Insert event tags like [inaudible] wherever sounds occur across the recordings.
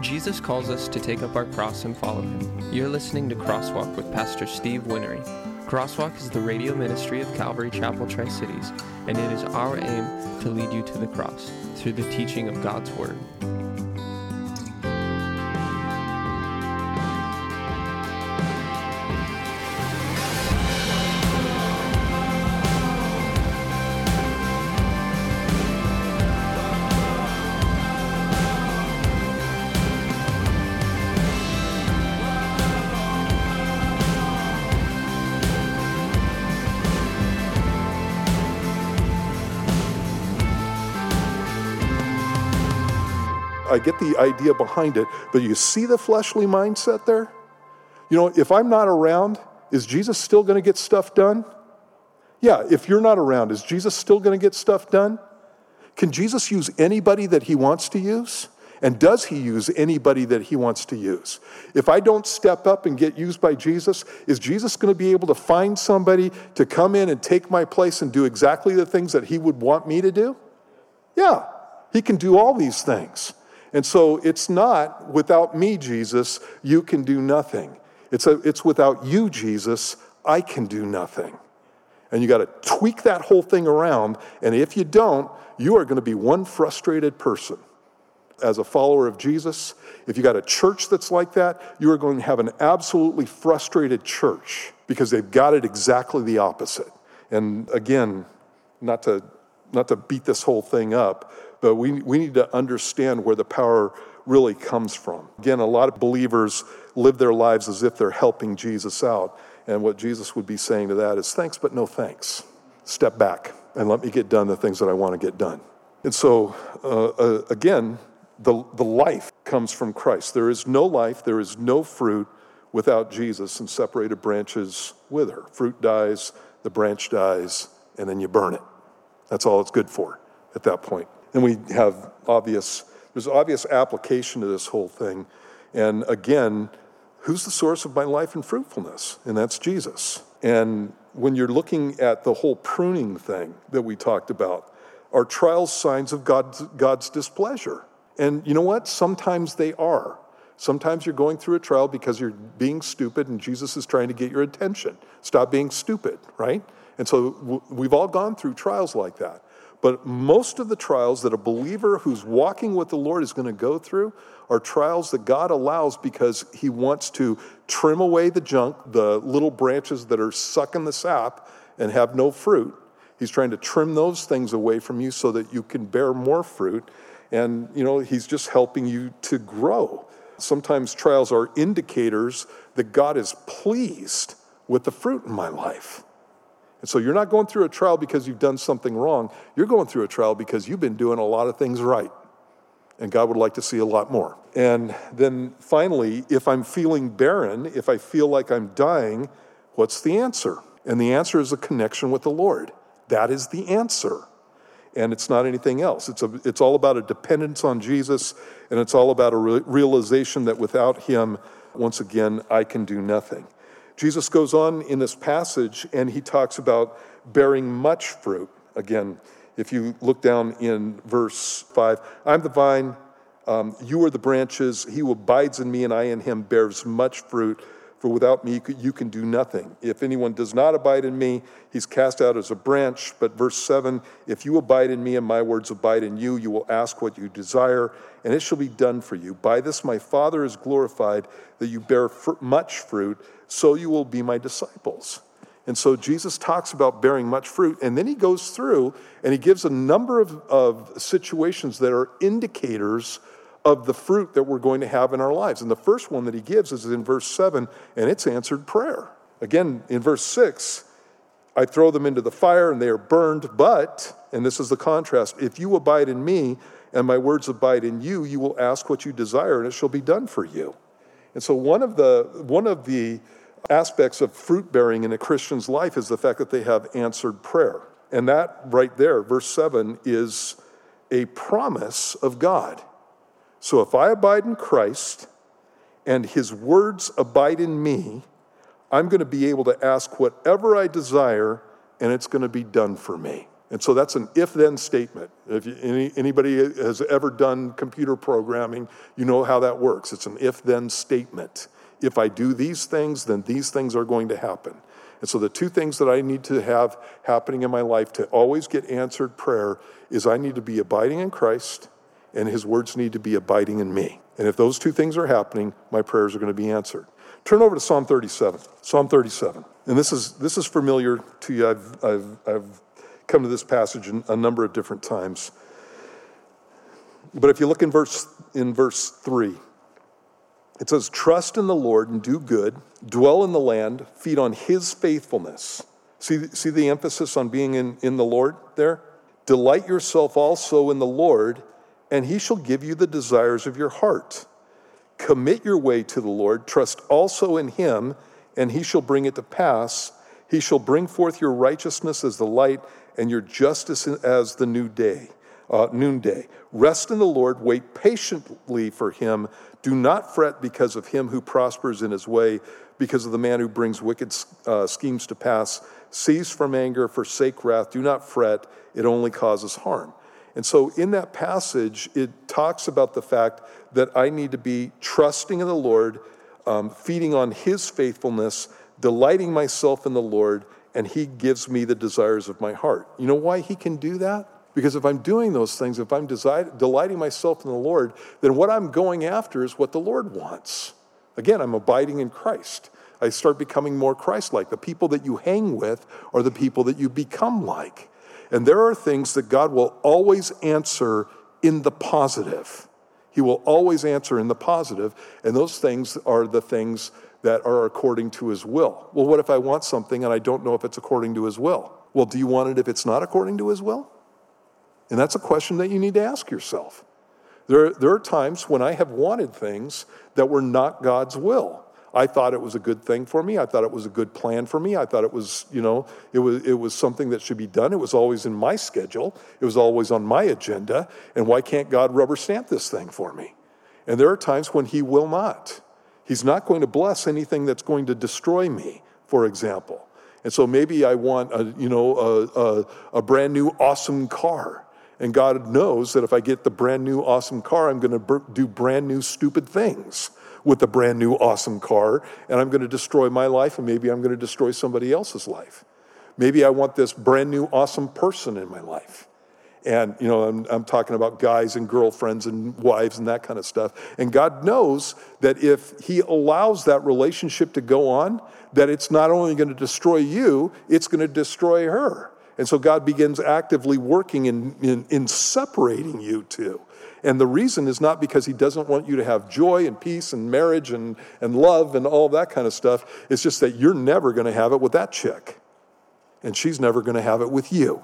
Jesus calls us to take up our cross and follow him. You're listening to Crosswalk with Pastor Steve Winery. Crosswalk is the radio ministry of Calvary Chapel Tri Cities, and it is our aim to lead you to the cross through the teaching of God's Word. I get the idea behind it, but you see the fleshly mindset there? You know, if I'm not around, is Jesus still going to get stuff done? Yeah, if you're not around, is Jesus still going to get stuff done? Can Jesus use anybody that he wants to use? And does he use anybody that he wants to use? If I don't step up and get used by Jesus, is Jesus going to be able to find somebody to come in and take my place and do exactly the things that he would want me to do? Yeah, he can do all these things. And so it's not without me, Jesus, you can do nothing. It's, a, it's without you, Jesus, I can do nothing. And you got to tweak that whole thing around. And if you don't, you are going to be one frustrated person. As a follower of Jesus, if you got a church that's like that, you are going to have an absolutely frustrated church because they've got it exactly the opposite. And again, not to, not to beat this whole thing up, but we, we need to understand where the power really comes from. Again, a lot of believers live their lives as if they're helping Jesus out. And what Jesus would be saying to that is thanks, but no thanks. Step back and let me get done the things that I want to get done. And so, uh, uh, again, the, the life comes from Christ. There is no life, there is no fruit without Jesus, and separated branches wither. Fruit dies, the branch dies, and then you burn it. That's all it's good for at that point. And we have obvious, there's obvious application to this whole thing. And again, who's the source of my life and fruitfulness? And that's Jesus. And when you're looking at the whole pruning thing that we talked about, are trials signs of God's, God's displeasure? And you know what? Sometimes they are. Sometimes you're going through a trial because you're being stupid and Jesus is trying to get your attention. Stop being stupid, right? And so we've all gone through trials like that. But most of the trials that a believer who's walking with the Lord is going to go through are trials that God allows because He wants to trim away the junk, the little branches that are sucking the sap and have no fruit. He's trying to trim those things away from you so that you can bear more fruit. And, you know, He's just helping you to grow. Sometimes trials are indicators that God is pleased with the fruit in my life. And so you're not going through a trial because you've done something wrong. You're going through a trial because you've been doing a lot of things right. And God would like to see a lot more. And then finally, if I'm feeling barren, if I feel like I'm dying, what's the answer? And the answer is a connection with the Lord. That is the answer. And it's not anything else. It's, a, it's all about a dependence on Jesus, and it's all about a re- realization that without Him, once again, I can do nothing. Jesus goes on in this passage and he talks about bearing much fruit. Again, if you look down in verse 5, I'm the vine, um, you are the branches. He who abides in me and I in him bears much fruit, for without me you can do nothing. If anyone does not abide in me, he's cast out as a branch. But verse 7 If you abide in me and my words abide in you, you will ask what you desire, and it shall be done for you. By this my Father is glorified, that you bear much fruit so you will be my disciples. And so Jesus talks about bearing much fruit, and then he goes through and he gives a number of, of situations that are indicators of the fruit that we're going to have in our lives. And the first one that he gives is in verse 7, and it's answered prayer. Again, in verse 6, I throw them into the fire and they are burned, but, and this is the contrast, if you abide in me and my words abide in you, you will ask what you desire and it shall be done for you. And so one of the, one of the aspects of fruit bearing in a Christian's life is the fact that they have answered prayer. And that right there, verse 7, is a promise of God. So if I abide in Christ and his words abide in me, I'm going to be able to ask whatever I desire and it's going to be done for me. And so that's an if then statement. If you, any, anybody has ever done computer programming, you know how that works. It's an if then statement. If I do these things, then these things are going to happen. And so the two things that I need to have happening in my life to always get answered prayer is I need to be abiding in Christ and his words need to be abiding in me. And if those two things are happening, my prayers are going to be answered. Turn over to Psalm 37. Psalm 37. And this is, this is familiar to you. I've, I've, I've come to this passage a number of different times. But if you look in verse, in verse 3, it says, Trust in the Lord and do good, dwell in the land, feed on his faithfulness. See, see the emphasis on being in, in the Lord there? Delight yourself also in the Lord, and he shall give you the desires of your heart. Commit your way to the Lord, trust also in him, and he shall bring it to pass. He shall bring forth your righteousness as the light, and your justice as the new day, uh, noonday. Rest in the Lord, wait patiently for him. Do not fret because of him who prospers in his way, because of the man who brings wicked uh, schemes to pass. Cease from anger, forsake wrath. Do not fret, it only causes harm. And so, in that passage, it talks about the fact that I need to be trusting in the Lord, um, feeding on His faithfulness, delighting myself in the Lord, and He gives me the desires of my heart. You know why He can do that? Because if I'm doing those things, if I'm desi- delighting myself in the Lord, then what I'm going after is what the Lord wants. Again, I'm abiding in Christ. I start becoming more Christ like. The people that you hang with are the people that you become like. And there are things that God will always answer in the positive. He will always answer in the positive, and those things are the things that are according to his will. Well, what if I want something and I don't know if it's according to his will? Well, do you want it if it's not according to his will? And that's a question that you need to ask yourself. There, there are times when I have wanted things that were not God's will. I thought it was a good thing for me. I thought it was a good plan for me. I thought it was, you know, it was, it was something that should be done. It was always in my schedule, it was always on my agenda. And why can't God rubber stamp this thing for me? And there are times when He will not. He's not going to bless anything that's going to destroy me, for example. And so maybe I want a, you know, a, a, a brand new awesome car. And God knows that if I get the brand new awesome car, I'm going to do brand new stupid things with a brand new awesome car, and I'm going to destroy my life, and maybe I'm going to destroy somebody else's life. Maybe I want this brand new awesome person in my life. And, you know, I'm, I'm, talking about guys and girlfriends and wives and that kind of stuff. And God knows that if He allows that relationship to go on, that it's not only going to destroy you, it's going to destroy her. And so God begins actively working in, in, in separating you two. And the reason is not because he doesn't want you to have joy and peace and marriage and, and love and all that kind of stuff. It's just that you're never going to have it with that chick. And she's never going to have it with you.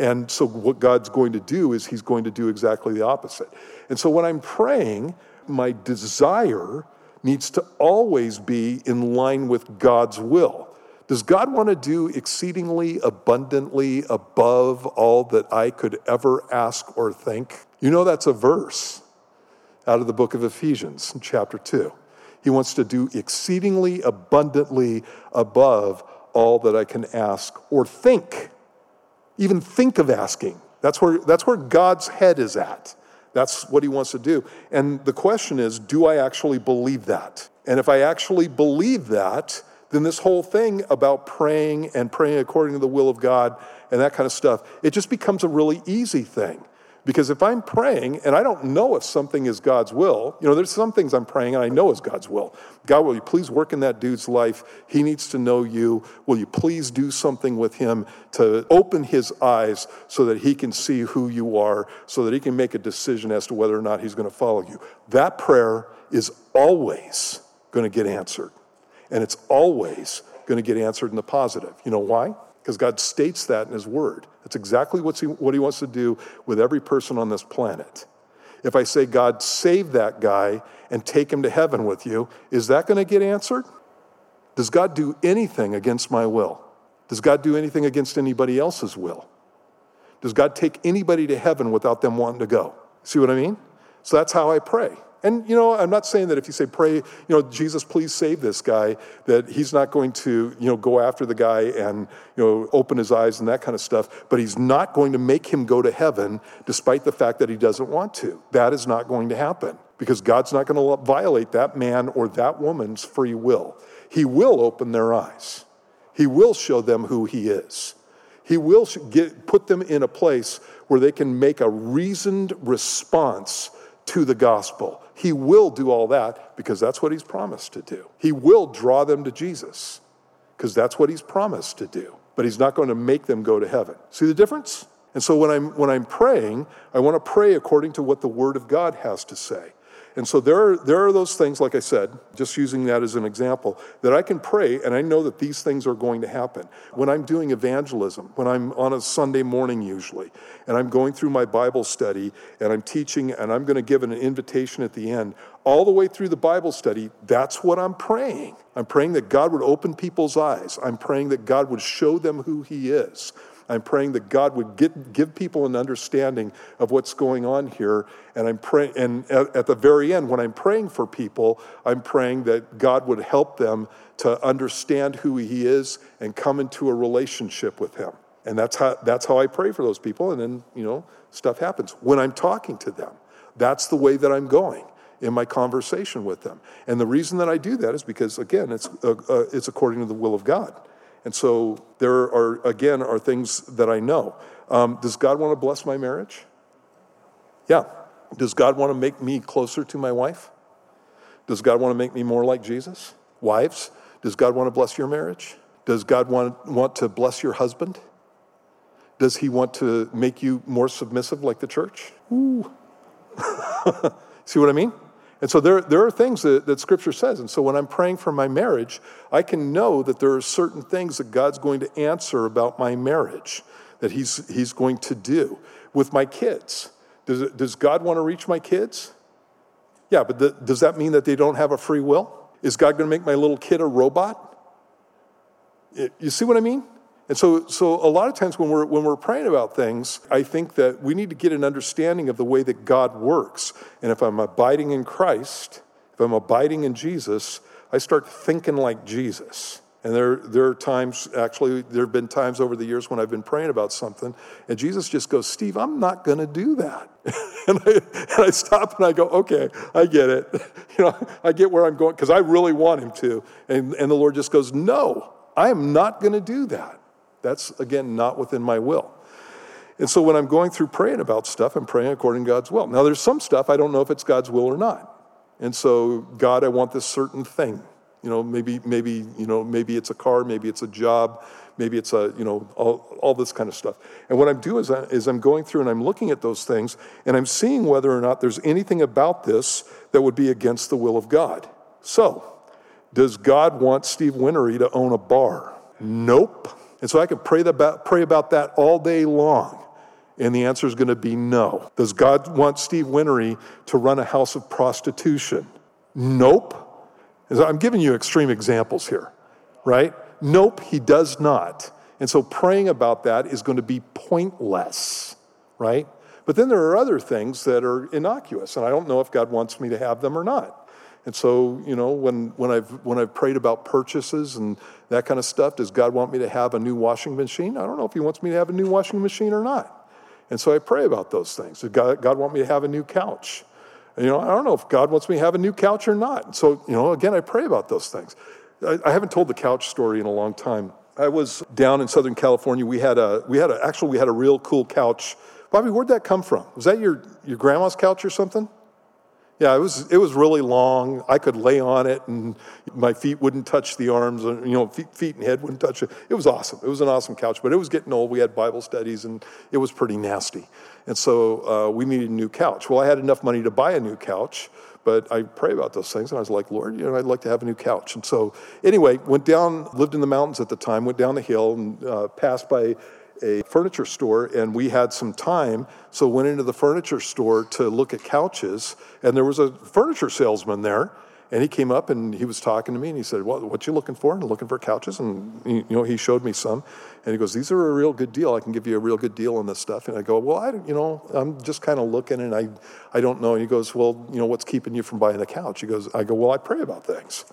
And so, what God's going to do is he's going to do exactly the opposite. And so, when I'm praying, my desire needs to always be in line with God's will. Does God want to do exceedingly abundantly above all that I could ever ask or think? You know, that's a verse out of the book of Ephesians, chapter 2. He wants to do exceedingly abundantly above all that I can ask or think, even think of asking. That's where, that's where God's head is at. That's what he wants to do. And the question is do I actually believe that? And if I actually believe that, then this whole thing about praying and praying according to the will of God and that kind of stuff, it just becomes a really easy thing. Because if I'm praying and I don't know if something is God's will, you know, there's some things I'm praying and I know is God's will. God, will you please work in that dude's life? He needs to know you. Will you please do something with him to open his eyes so that he can see who you are, so that he can make a decision as to whether or not he's going to follow you? That prayer is always going to get answered. And it's always going to get answered in the positive. You know why? Because God states that in His Word. That's exactly what's he, what He wants to do with every person on this planet. If I say, God, save that guy and take him to heaven with you, is that going to get answered? Does God do anything against my will? Does God do anything against anybody else's will? Does God take anybody to heaven without them wanting to go? See what I mean? So that's how I pray. And, you know, I'm not saying that if you say, pray, you know, Jesus, please save this guy, that he's not going to, you know, go after the guy and, you know, open his eyes and that kind of stuff. But he's not going to make him go to heaven despite the fact that he doesn't want to. That is not going to happen because God's not going to violate that man or that woman's free will. He will open their eyes, He will show them who He is. He will get, put them in a place where they can make a reasoned response to the gospel. He will do all that because that's what he's promised to do. He will draw them to Jesus because that's what he's promised to do. But he's not going to make them go to heaven. See the difference? And so when I'm, when I'm praying, I want to pray according to what the Word of God has to say. And so there are, there are those things, like I said, just using that as an example, that I can pray and I know that these things are going to happen. When I'm doing evangelism, when I'm on a Sunday morning usually, and I'm going through my Bible study and I'm teaching and I'm going to give an invitation at the end, all the way through the Bible study, that's what I'm praying. I'm praying that God would open people's eyes. I'm praying that God would show them who He is. I'm praying that God would get, give people an understanding of what's going on here. And I'm praying, and at, at the very end, when I'm praying for people, I'm praying that God would help them to understand who He is and come into a relationship with Him. And that's how, that's how I pray for those people. And then, you know, stuff happens. When I'm talking to them, that's the way that I'm going in my conversation with them. And the reason that I do that is because, again, it's, uh, uh, it's according to the will of God. And so there are, again, are things that I know. Um, does God want to bless my marriage? Yeah. Does God want to make me closer to my wife? Does God want to make me more like Jesus? Wives, does God want to bless your marriage? Does God want, want to bless your husband? Does he want to make you more submissive like the church? Ooh. [laughs] See what I mean? And so there, there are things that, that Scripture says. And so when I'm praying for my marriage, I can know that there are certain things that God's going to answer about my marriage, that He's, he's going to do. With my kids, does, does God want to reach my kids? Yeah, but the, does that mean that they don't have a free will? Is God going to make my little kid a robot? It, you see what I mean? And so, so a lot of times when we're, when we're praying about things, I think that we need to get an understanding of the way that God works. And if I'm abiding in Christ, if I'm abiding in Jesus, I start thinking like Jesus. And there, there are times, actually, there have been times over the years when I've been praying about something, and Jesus just goes, Steve, I'm not going to do that. [laughs] and, I, and I stop and I go, okay, I get it. [laughs] you know, I get where I'm going, because I really want him to. And, and the Lord just goes, no, I am not going to do that. That's, again, not within my will. And so when I'm going through praying about stuff, I'm praying according to God's will. Now, there's some stuff I don't know if it's God's will or not. And so, God, I want this certain thing. You know, maybe, maybe, you know, maybe it's a car, maybe it's a job, maybe it's a, you know, all, all this kind of stuff. And what I'm doing is, I, is I'm going through and I'm looking at those things and I'm seeing whether or not there's anything about this that would be against the will of God. So, does God want Steve Winery to own a bar? Nope. And so I could pray about, pray about that all day long. And the answer is going to be no. Does God want Steve Winery to run a house of prostitution? Nope. I'm giving you extreme examples here, right? Nope, he does not. And so praying about that is going to be pointless, right? But then there are other things that are innocuous, and I don't know if God wants me to have them or not. And so, you know, when, when, I've, when I've prayed about purchases and that kind of stuff, does God want me to have a new washing machine? I don't know if He wants me to have a new washing machine or not. And so I pray about those things. Does God, God want me to have a new couch? You know, I don't know if God wants me to have a new couch or not. So, you know, again, I pray about those things. I, I haven't told the couch story in a long time. I was down in Southern California. We had a, we had a, actually, we had a real cool couch. Bobby, where'd that come from? Was that your, your grandma's couch or something? Yeah, it was, it was really long. I could lay on it and my feet wouldn't touch the arms, you know, feet, feet and head wouldn't touch it. It was awesome. It was an awesome couch, but it was getting old. We had Bible studies and it was pretty nasty. And so uh, we needed a new couch. Well, I had enough money to buy a new couch, but I pray about those things and I was like, Lord, you know, I'd like to have a new couch. And so, anyway, went down, lived in the mountains at the time, went down the hill and uh, passed by a furniture store and we had some time so went into the furniture store to look at couches and there was a furniture salesman there And he came up and he was talking to me and he said, well, what you looking for? And looking for couches. And, you know, he showed me some. And he goes, these are a real good deal. I can give you a real good deal on this stuff. And I go, well, I, you know, I'm just kind of looking and I, I don't know. And he goes, well, you know, what's keeping you from buying the couch? He goes, I go, well, I pray about things.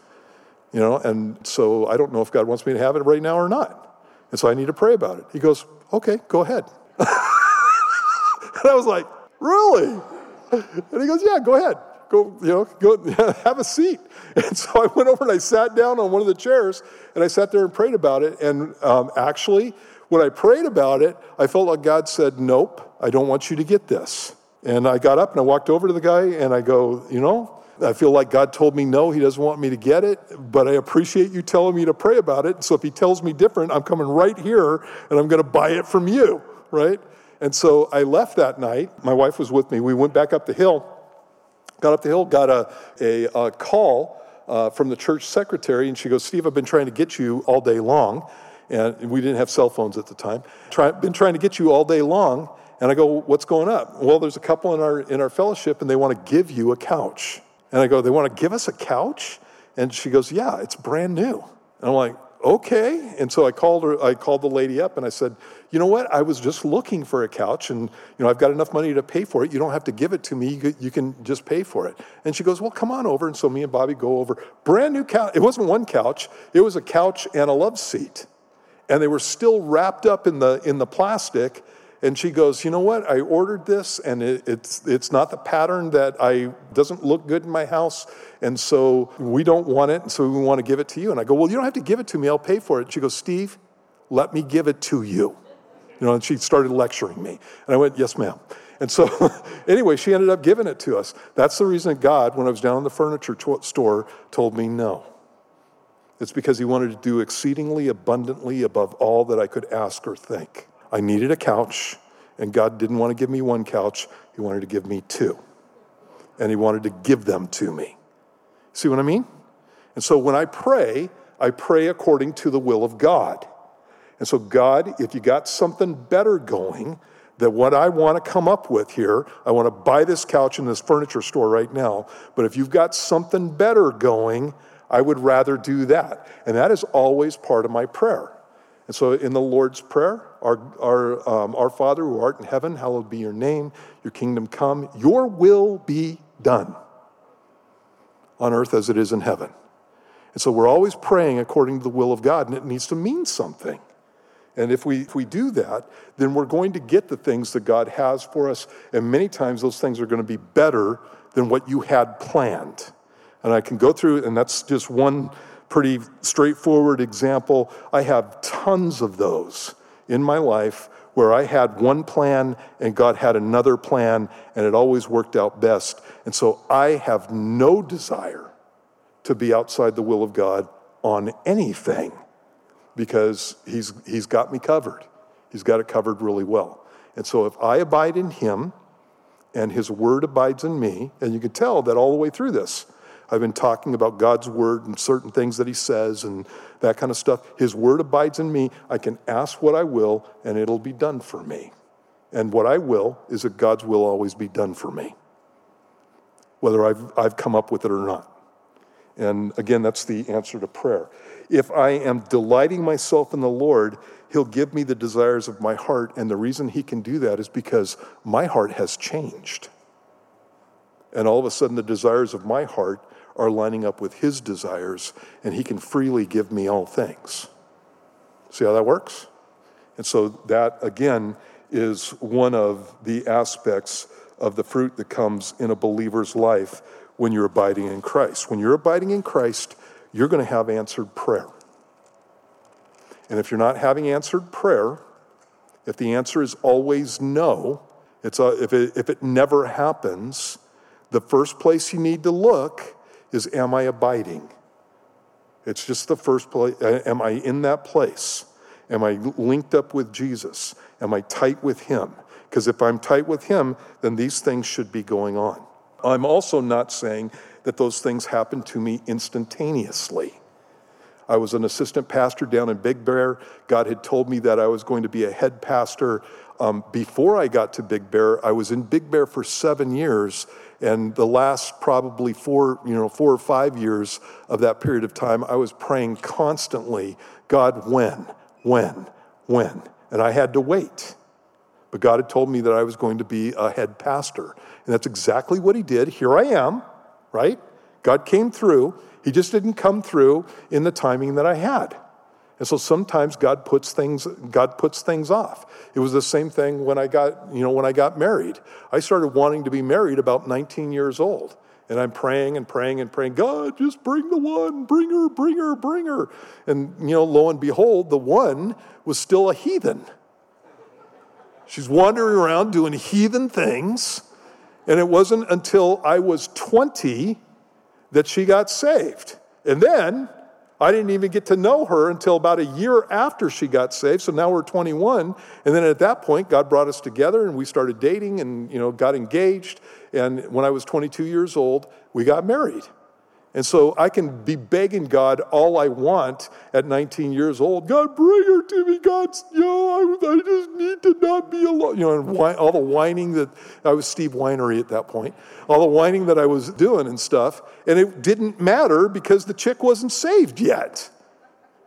You know, and so I don't know if God wants me to have it right now or not. And so I need to pray about it. He goes, okay, go ahead. [laughs] and I was like, really? And he goes, yeah, go ahead go, you know, go [laughs] have a seat. And so I went over and I sat down on one of the chairs and I sat there and prayed about it. And um, actually, when I prayed about it, I felt like God said, Nope, I don't want you to get this. And I got up and I walked over to the guy and I go, You know, I feel like God told me no, He doesn't want me to get it, but I appreciate you telling me to pray about it. So if He tells me different, I'm coming right here and I'm going to buy it from you, right? And so I left that night. My wife was with me. We went back up the hill Got up the hill, got a, a, a call uh, from the church secretary, and she goes, Steve, I've been trying to get you all day long. And we didn't have cell phones at the time. Try, been trying to get you all day long. And I go, what's going up? Well, there's a couple in our, in our fellowship, and they want to give you a couch. And I go, they want to give us a couch? And she goes, yeah, it's brand new. And I'm like, okay. And so I called her, I called the lady up and I said, you know what? I was just looking for a couch and, you know, I've got enough money to pay for it. You don't have to give it to me. You can just pay for it. And she goes, well, come on over. And so me and Bobby go over. Brand new couch. It wasn't one couch. It was a couch and a love seat. And they were still wrapped up in the, in the plastic and she goes, you know what? I ordered this, and it, it's it's not the pattern that I doesn't look good in my house, and so we don't want it, and so we want to give it to you. And I go, well, you don't have to give it to me. I'll pay for it. She goes, Steve, let me give it to you. You know, and she started lecturing me, and I went, yes, ma'am. And so, [laughs] anyway, she ended up giving it to us. That's the reason God, when I was down in the furniture store, told me no. It's because He wanted to do exceedingly abundantly above all that I could ask or think. I needed a couch, and God didn't want to give me one couch, He wanted to give me two. And He wanted to give them to me. See what I mean? And so when I pray, I pray according to the will of God. And so, God, if you got something better going than what I want to come up with here, I want to buy this couch in this furniture store right now. But if you've got something better going, I would rather do that. And that is always part of my prayer. And so in the Lord's Prayer, our, our, um, our Father who art in heaven, hallowed be your name, your kingdom come, your will be done on earth as it is in heaven. And so we're always praying according to the will of God, and it needs to mean something. And if we, if we do that, then we're going to get the things that God has for us. And many times those things are going to be better than what you had planned. And I can go through, and that's just one pretty straightforward example. I have tons of those in my life where I had one plan and God had another plan, and it always worked out best. And so I have no desire to be outside the will of God on anything because he's, he's got me covered. He's got it covered really well. And so if I abide in Him and His Word abides in me, and you can tell that all the way through this, I've been talking about God's word and certain things that he says and that kind of stuff. His word abides in me. I can ask what I will, and it'll be done for me. And what I will is that God's will always be done for me, whether I've, I've come up with it or not. And again, that's the answer to prayer. If I am delighting myself in the Lord, He'll give me the desires of my heart. And the reason He can do that is because my heart has changed. And all of a sudden, the desires of my heart are lining up with his desires, and he can freely give me all things. See how that works? And so, that again is one of the aspects of the fruit that comes in a believer's life when you're abiding in Christ. When you're abiding in Christ, you're going to have answered prayer. And if you're not having answered prayer, if the answer is always no, it's a, if, it, if it never happens, the first place you need to look is Am I abiding? It's just the first place. Am I in that place? Am I linked up with Jesus? Am I tight with Him? Because if I'm tight with Him, then these things should be going on. I'm also not saying that those things happen to me instantaneously. I was an assistant pastor down in Big Bear. God had told me that I was going to be a head pastor. Um, before I got to Big Bear, I was in Big Bear for seven years, and the last probably four, you know, four or five years of that period of time, I was praying constantly, God, when, when, when, and I had to wait. But God had told me that I was going to be a head pastor, and that's exactly what He did. Here I am, right? God came through. He just didn't come through in the timing that I had. And so sometimes God puts things God puts things off. It was the same thing when I got, you know, when I got married. I started wanting to be married about 19 years old. And I'm praying and praying and praying, God, just bring the one, bring her, bring her, bring her. And you know, lo and behold, the one was still a heathen. She's wandering around doing heathen things. And it wasn't until I was 20 that she got saved. And then I didn't even get to know her until about a year after she got saved. So now we're 21. And then at that point, God brought us together and we started dating and, you know, got engaged. And when I was 22 years old, we got married. And so I can be begging God all I want at 19 years old. God, bring her to me. God, you know, I, I just need to not be alone. You know, and all the whining that I was Steve Winery at that point, all the whining that I was doing and stuff. And it didn't matter because the chick wasn't saved yet.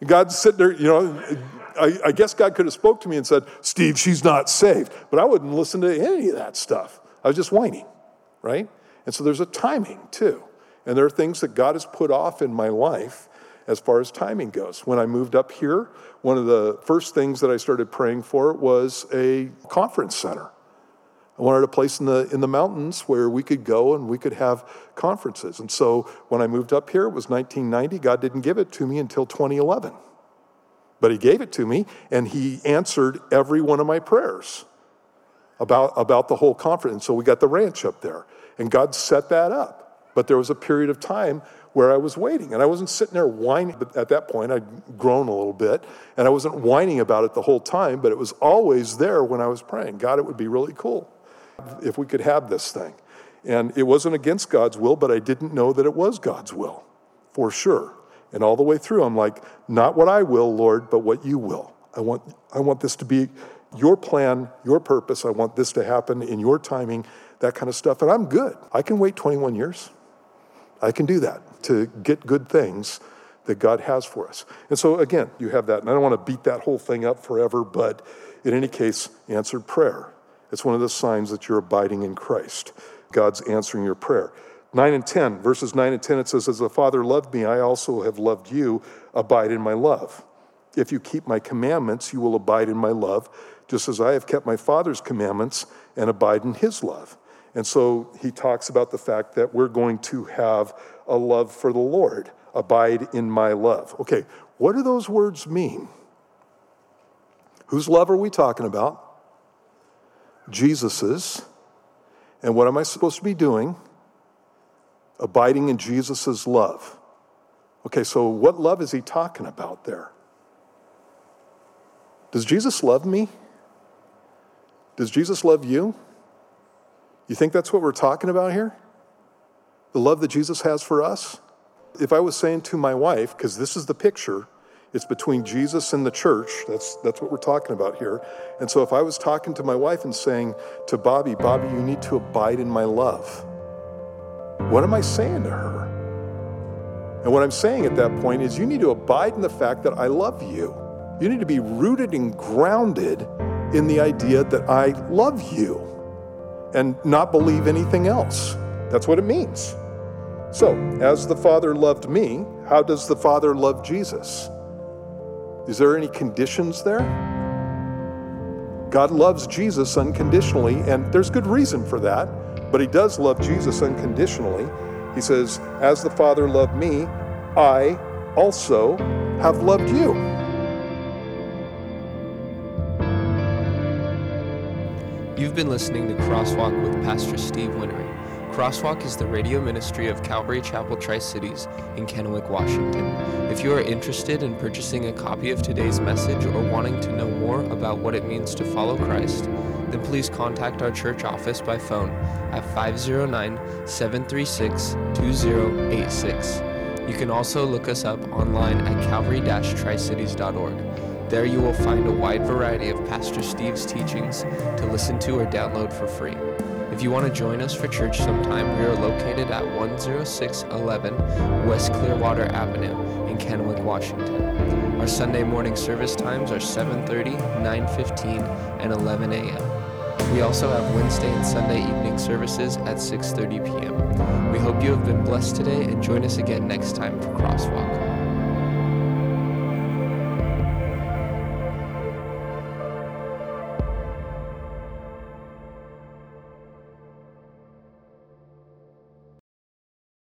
God's sitting there, you know, I, I guess God could have spoke to me and said, Steve, she's not saved. But I wouldn't listen to any of that stuff. I was just whining, right? And so there's a timing too. And there are things that God has put off in my life as far as timing goes. When I moved up here, one of the first things that I started praying for was a conference center. I wanted a place in the, in the mountains where we could go and we could have conferences. And so when I moved up here, it was 1990. God didn't give it to me until 2011. But He gave it to me, and He answered every one of my prayers about, about the whole conference. And so we got the ranch up there, and God set that up. But there was a period of time where I was waiting. And I wasn't sitting there whining. But at that point, I'd grown a little bit. And I wasn't whining about it the whole time, but it was always there when I was praying. God, it would be really cool if we could have this thing. And it wasn't against God's will, but I didn't know that it was God's will, for sure. And all the way through, I'm like, not what I will, Lord, but what you will. I want, I want this to be your plan, your purpose. I want this to happen in your timing, that kind of stuff. And I'm good. I can wait 21 years. I can do that to get good things that God has for us. And so, again, you have that. And I don't want to beat that whole thing up forever, but in any case, answered prayer. It's one of the signs that you're abiding in Christ. God's answering your prayer. 9 and 10, verses 9 and 10, it says, As the Father loved me, I also have loved you. Abide in my love. If you keep my commandments, you will abide in my love, just as I have kept my Father's commandments and abide in his love. And so he talks about the fact that we're going to have a love for the Lord. Abide in my love. Okay, what do those words mean? Whose love are we talking about? Jesus's. And what am I supposed to be doing? Abiding in Jesus' love. Okay, so what love is he talking about there? Does Jesus love me? Does Jesus love you? You think that's what we're talking about here? The love that Jesus has for us? If I was saying to my wife, because this is the picture, it's between Jesus and the church. That's, that's what we're talking about here. And so if I was talking to my wife and saying to Bobby, Bobby, you need to abide in my love, what am I saying to her? And what I'm saying at that point is you need to abide in the fact that I love you. You need to be rooted and grounded in the idea that I love you and not believe anything else. That's what it means. So, as the Father loved me, how does the Father love Jesus? Is there any conditions there? God loves Jesus unconditionally, and there's good reason for that, but He does love Jesus unconditionally. He says, As the Father loved me, I also have loved you. You've been listening to Crosswalk with Pastor Steve Winery. Crosswalk is the radio ministry of Calvary Chapel Tri Cities in Kennewick, Washington. If you are interested in purchasing a copy of today's message or wanting to know more about what it means to follow Christ, then please contact our church office by phone at 509 736 2086. You can also look us up online at calvary-tricities.org. There you will find a wide variety of Pastor Steve's teachings to listen to or download for free. If you want to join us for church sometime, we are located at 10611 West Clearwater Avenue in Kennewick, Washington. Our Sunday morning service times are 7:30, 9:15, and 11 a.m. We also have Wednesday and Sunday evening services at 6:30 p.m. We hope you have been blessed today and join us again next time for Crosswalk.